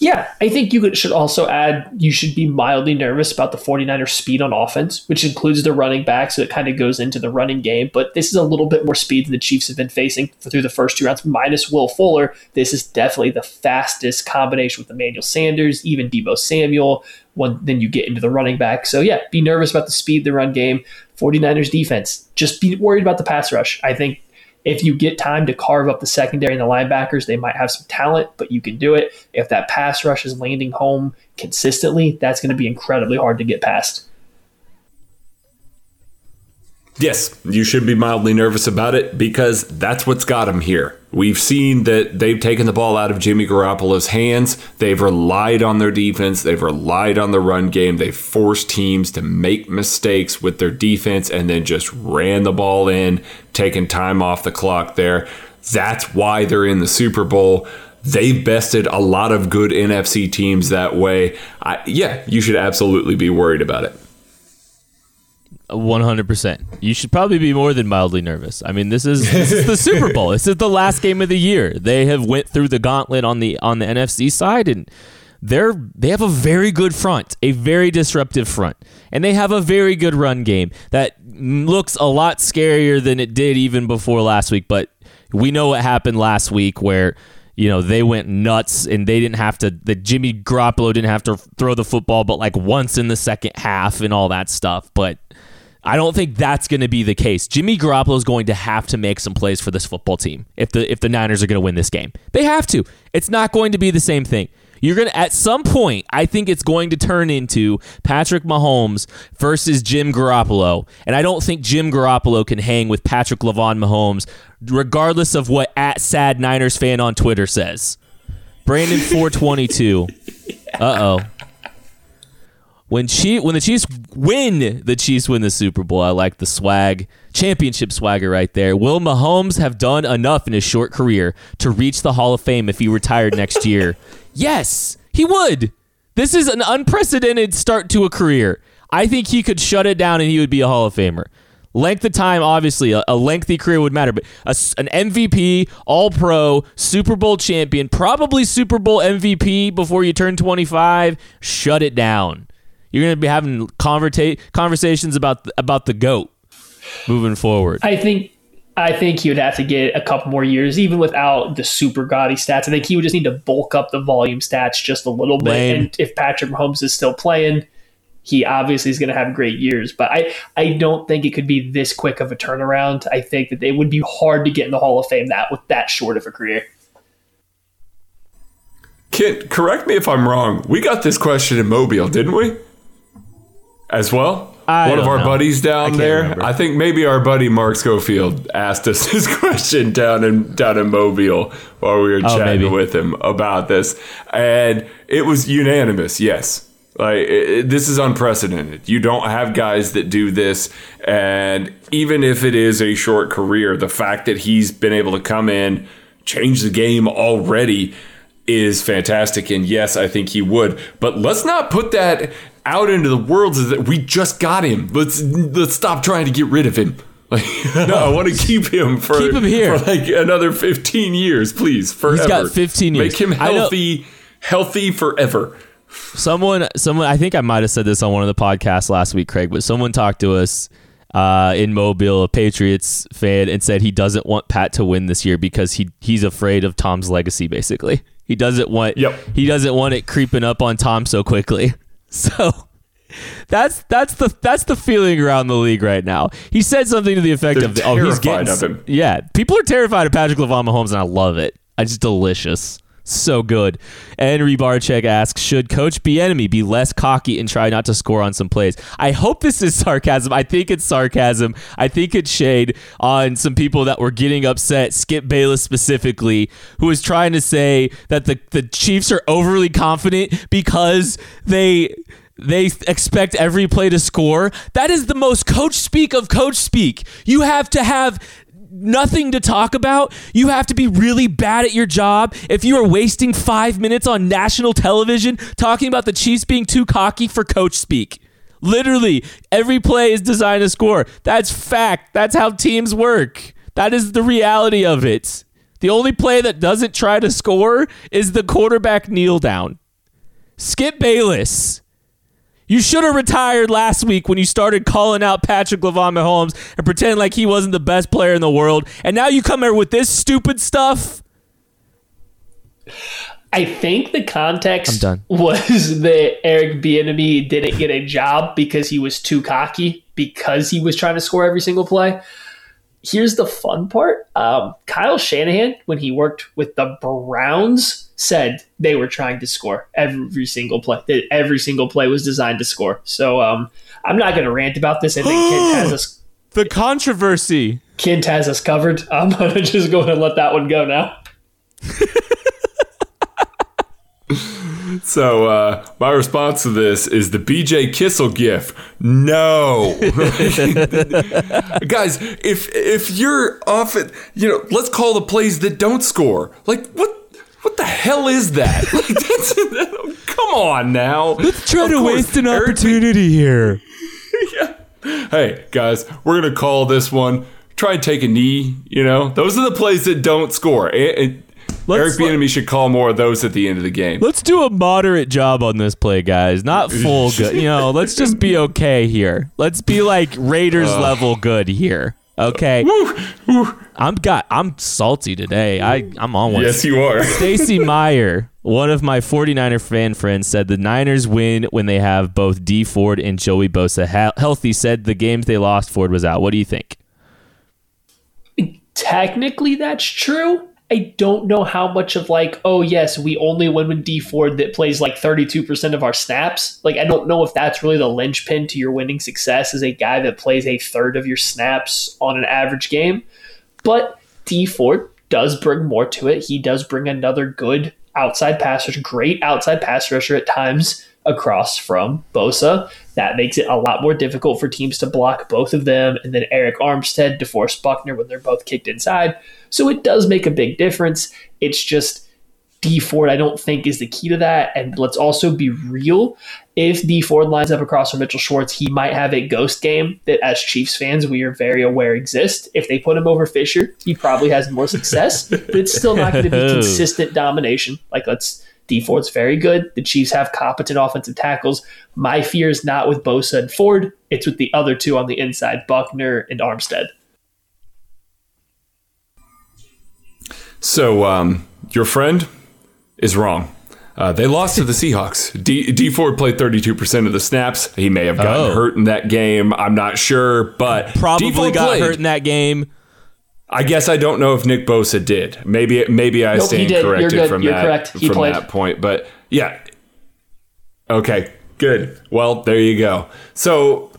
Yeah, I think you should also add you should be mildly nervous about the 49ers speed on offense, which includes the running back, so it kind of goes into the running game. But this is a little bit more speed than the Chiefs have been facing through the first two rounds, minus Will Fuller. This is definitely the fastest combination with Emmanuel Sanders, even Deebo Samuel, when then you get into the running back. So yeah, be nervous about the speed, the run game. 49ers defense. Just be worried about the pass rush. I think if you get time to carve up the secondary and the linebackers, they might have some talent, but you can do it. If that pass rush is landing home consistently, that's going to be incredibly hard to get past. Yes, you should be mildly nervous about it because that's what's got him here. We've seen that they've taken the ball out of Jimmy Garoppolo's hands. They've relied on their defense. They've relied on the run game. They've forced teams to make mistakes with their defense and then just ran the ball in, taking time off the clock there. That's why they're in the Super Bowl. They've bested a lot of good NFC teams that way. I, yeah, you should absolutely be worried about it. One hundred percent. You should probably be more than mildly nervous. I mean, this is this is the Super Bowl. This is the last game of the year. They have went through the gauntlet on the on the NFC side, and they're they have a very good front, a very disruptive front, and they have a very good run game that looks a lot scarier than it did even before last week. But we know what happened last week, where you know they went nuts and they didn't have to. The Jimmy Garoppolo didn't have to throw the football, but like once in the second half and all that stuff. But I don't think that's going to be the case. Jimmy Garoppolo is going to have to make some plays for this football team if the if the Niners are going to win this game. They have to. It's not going to be the same thing. You're going to at some point, I think it's going to turn into Patrick Mahomes versus Jim Garoppolo, and I don't think Jim Garoppolo can hang with Patrick Lavon Mahomes regardless of what at sad Niners fan on Twitter says. Brandon 422. Uh-oh when she when the Chiefs win, the Chiefs win the Super Bowl. I like the swag, championship swagger right there. Will Mahomes have done enough in his short career to reach the Hall of Fame if he retired next year? yes, he would. This is an unprecedented start to a career. I think he could shut it down and he would be a Hall of Famer. Length of time, obviously, a, a lengthy career would matter, but a, an MVP, All Pro, Super Bowl champion, probably Super Bowl MVP before you turn 25, shut it down. You're going to be having conversa- conversations about about the goat moving forward. I think I think he would have to get a couple more years, even without the super gaudy stats. I think he would just need to bulk up the volume stats just a little bit. Lame. And if Patrick Mahomes is still playing, he obviously is going to have great years. But I, I don't think it could be this quick of a turnaround. I think that it would be hard to get in the Hall of Fame that with that short of a career. Kent, correct me if I'm wrong. We got this question in Mobile, didn't we? As well? I One of our know. buddies down I there. Remember. I think maybe our buddy Mark Schofield asked us this question down in down in Mobile while we were oh, chatting maybe. with him about this, and it was unanimous. Yes, Like it, this is unprecedented. You don't have guys that do this, and even if it is a short career, the fact that he's been able to come in, change the game already is fantastic. And yes, I think he would. But let's not put that out into the world is that we just got him. Let's let's stop trying to get rid of him. Like, no, I want to keep him for Keep him here. for like another 15 years, please. Forever. He's got 15 years. Make him healthy, healthy forever. Someone, someone, I think I might have said this on one of the podcasts last week, Craig, but someone talked to us uh, in Mobile, a Patriots fan, and said he doesn't want Pat to win this year because he he's afraid of Tom's legacy. Basically, he doesn't want Yep. he doesn't want it creeping up on Tom so quickly. So that's that's the that's the feeling around the league right now. He said something to the effect They're of, "Oh, he's getting of him. yeah." People are terrified of Patrick Lavon Mahomes, and I love it. It's just delicious. So good. Henry Barchek asks, should Coach Bieniemy be less cocky and try not to score on some plays? I hope this is sarcasm. I think it's sarcasm. I think it's shade on some people that were getting upset, Skip Bayless specifically, who was trying to say that the, the Chiefs are overly confident because they they expect every play to score. That is the most coach speak of coach speak. You have to have nothing to talk about. You have to be really bad at your job. If you are wasting five minutes on national television talking about the Chiefs being too cocky for coach speak. Literally, every play is designed to score. That's fact. That's how teams work. That is the reality of it. The only play that doesn't try to score is the quarterback kneel down. Skip Bayless. You should have retired last week when you started calling out Patrick Lavon Mahomes and pretending like he wasn't the best player in the world. And now you come here with this stupid stuff. I think the context was that Eric Bieniemy didn't get a job because he was too cocky because he was trying to score every single play. Here's the fun part: um, Kyle Shanahan, when he worked with the Browns, said they were trying to score every single play. That every single play was designed to score. So um, I'm not going to rant about this. I think Kent has us. The controversy. Kent has us covered. I'm going to just go and let that one go now. So uh, my response to this is the BJ Kissel gif. No, guys, if if you're off it, you know, let's call the plays that don't score. Like what? What the hell is that? Like, come on now. Let's try Of to course, waste an Eric B- opportunity here. hey guys, we're gonna call this one. Try and take a knee. You know, those are the plays that don't score. It, it, Let's- Eric Bieniemy should call more of those at the end of the game. Let's do a moderate job on this play, guys. Not full good. You know, let's just be okay here. Let's be like Raiders level good here. Okay. I'm got I'm salty today. I I'm on one. Yes, you are. Stacy Meyer, one of my 49er fan friends, said the Niners win when they have both Dee Ford and Joey Bosa he- healthy. Said the games they lost, Ford was out. What do you think? technically that's true. I don't know how much of like, oh yes, we only win with Dee Ford that plays like 32% of our snaps. Like I don't know if that's really the linchpin to your winning success is a guy that plays a third of your snaps on an average game. But Dee Ford does bring more to it. He does bring another good outside pass rusher, great outside pass rusher at times across from Bosa. That makes it a lot more difficult for teams to block both of them. And then Arik Armstead, DeForest Buckner when they're both kicked inside. So it does make a big difference. It's just Dee Ford, I don't think, is the key to that. And let's also be real. If Dee Ford lines up across from Mitchell Schwartz, he might have a ghost game that, as Chiefs fans, we are very aware exists. If they put him over Fisher, he probably has more success, but it's still not going to be consistent domination. Like, let's. Dee Ford's very good. The Chiefs have competent offensive tackles. My fear is not with Bosa and Ford, it's with the other two on the inside, Buckner and Armstead. So, um, your friend is wrong. Uh, they lost to the Seahawks. D, Dee Ford played 32% of the snaps. He may have gotten Oh. hurt in that game. I'm not sure, but Probably got played. hurt in that game. I guess I don't know if Nick Bosa did. Maybe maybe I Nope, stand did. You're corrected from You're that correct. He from played. that point. But yeah. Okay, good. Well, there you go. So,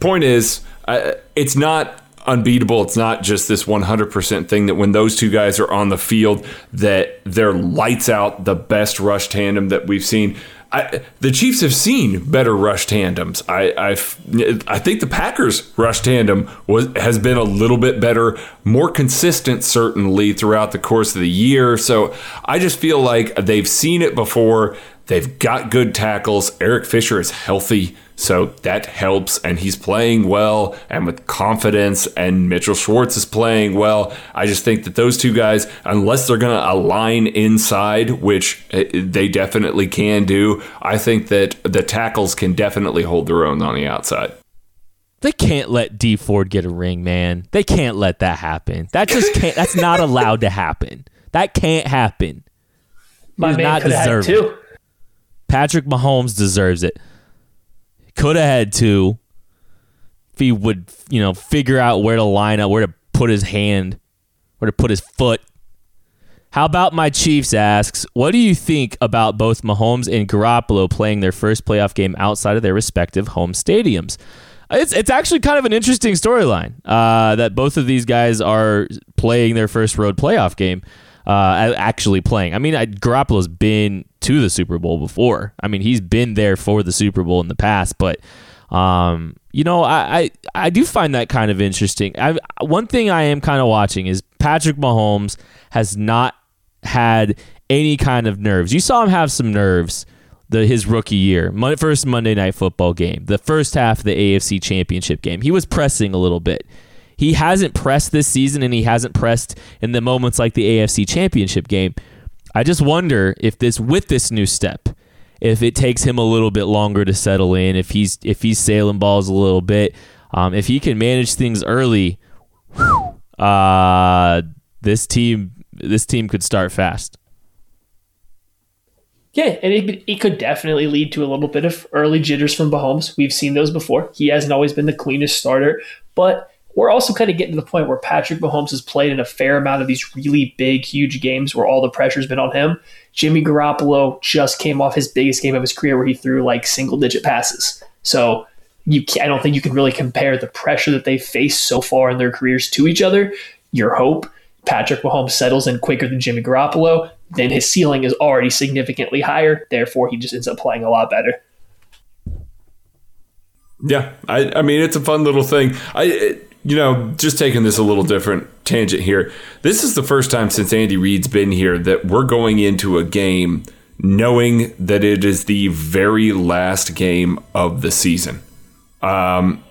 point is, uh, it's not unbeatable. It's not just this 100% thing that when those two guys are on the field, that they're lights out the best rush tandem that we've seen. I, the Chiefs have seen better rush tandems. I, I, I think the Packers rush tandem was has been a little bit better, more consistent certainly throughout the course of the year. So I just feel like they've seen it before. They've got good tackles. Eric Fisher is healthy. So that helps, and he's playing well and with confidence. And Mitchell Schwartz is playing well. I just think that those two guys, unless they're going to align inside, which eh, they definitely can do, I think that the tackles can definitely hold their own on the outside. They can't let Dee Ford get a ring, man. They can't let that happen. That just can't. that's not allowed to happen. That can't happen. My man not could have too. Patrick Mahomes deserves it. Could have had two if he would, you know, figure out where to line up, where to put his hand, where to put his foot. How about my Chiefs asks, what do you think about both Mahomes and Garoppolo playing their first playoff game outside of their respective home stadiums? It's it's actually kind of an interesting storyline uh, that both of these guys are playing their first road playoff game. Uh, actually playing. I mean, I, Garoppolo's been to the Super Bowl before. I mean, he's been there for the Super Bowl in the past, but um, you know, I, I, I do find that kind of interesting. I, one thing I am kind of watching is Patrick Mahomes has not had any kind of nerves. You saw him have some nerves the his rookie year, first Monday Night Football game, the first half of the AFC Championship game. He was pressing a little bit. He hasn't pressed this season, and he hasn't pressed in the moments like the AFC Championship game. I just wonder if this, with this new step, if it takes him a little bit longer to settle in, if he's if he's sailing balls a little bit, um, if he can manage things early, uh, this team this team could start fast. Yeah, and it, it could definitely lead to a little bit of early jitters from Mahomes. We've seen those before. He hasn't always been the cleanest starter, but we're also kind of getting to the point where Patrick Mahomes has played in a fair amount of these really big, huge games where all the pressure's been on him. Jimmy Garoppolo just came off his biggest game of his career where he threw like single digit passes. So you I don't think you can really compare the pressure that they face so far in their careers to each other. Your hope Patrick Mahomes settles in quicker than Jimmy Garoppolo, then his ceiling is already significantly higher. Therefore, he just ends up playing a lot better. Yeah, I, I mean it's a fun little thing. I it, you know, just taking this a little different tangent here. This is the first time since Andy Reid's been here that we're going into a game knowing that it is the very last game of the season. Um,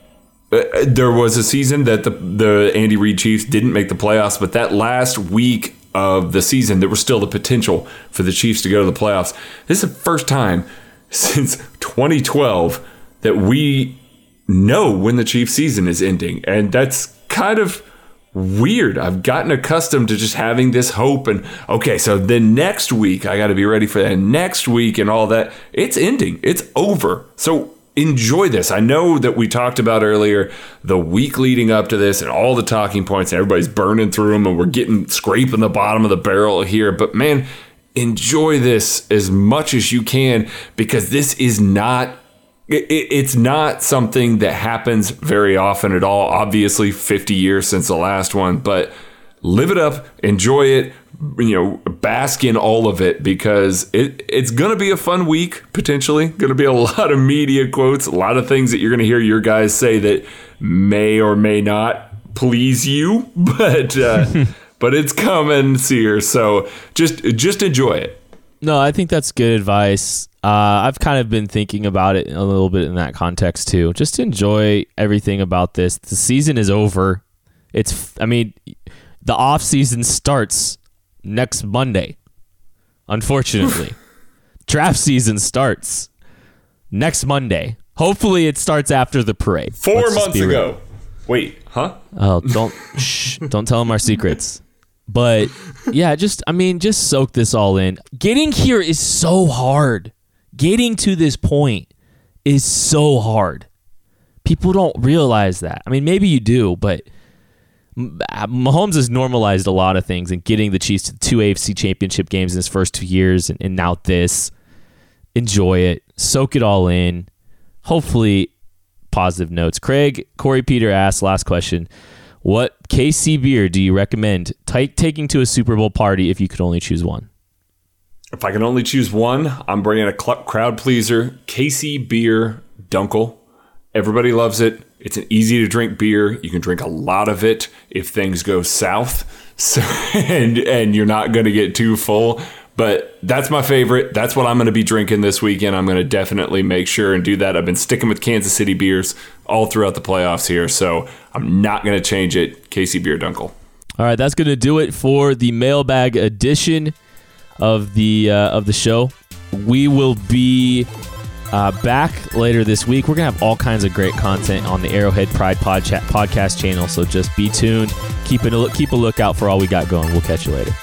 uh, there was a season that the the Andy Reid Chiefs didn't make the playoffs, but that last week of the season, there was still the potential for the Chiefs to go to the playoffs. This is the first time since 2012 that we know when the Chiefs season is ending. And that's kind of weird. I've gotten accustomed to just having this hope and okay, so then next week I got to be ready for that next week and all that. It's ending. It's over. So enjoy this. I know that we talked about earlier the week leading up to this and all the talking points and everybody's burning through them and we're getting scraping the bottom of the barrel here, but man, enjoy this as much as you can because this is not it, it's not something that happens very often at all. Obviously, 50 years since the last one, but live it up, enjoy it, you know, bask in all of it because it it's going to be a fun week potentially. Going to be a lot of media quotes, a lot of things that you're going to hear your guys say that may or may not please you, but uh, but it's coming here. So just just enjoy it. No, I think that's good advice. Uh, I've kind of been thinking about it a little bit in that context too. Just enjoy everything about this. The season is over. It's, I mean, the off season starts next Monday. Unfortunately, draft season starts next Monday. Hopefully, it starts after the parade. 4 Let's months ago. Wait, huh? Oh, don't shh, don't tell them our secrets. But yeah, just I mean, just soak this all in. Getting here is so hard getting to this point is so hard. People don't realize that. I mean, maybe you do, but uh, Mahomes has normalized a lot of things and getting the Chiefs to two AFC championship games in his first two years and, and now this. Enjoy it. Soak it all in. Hopefully, positive notes. Craig, Corey Peter asked, last question. What KC beer do you recommend t- taking to a Super Bowl party if you could only choose one? If I can only choose one, I'm bringing a cl- crowd pleaser, KC beer, Dunkel. Everybody loves it. It's an easy to drink beer. You can drink a lot of it if things go south. So, and and you're not going to get too full. But that's my favorite. That's what I'm going to be drinking this weekend. I'm going to definitely make sure and do that. I've been sticking with Kansas City beers all throughout the playoffs here, so I'm not going to change it. KC Bier Dunkel. All right, that's going to do it for the mailbag edition of the uh, of the show. We will be uh, back later this week. We're gonna have all kinds of great content on the Arrowhead Pride podcast channel. So just be tuned. Keep a look, keep a lookout for all we got going. We'll catch you later.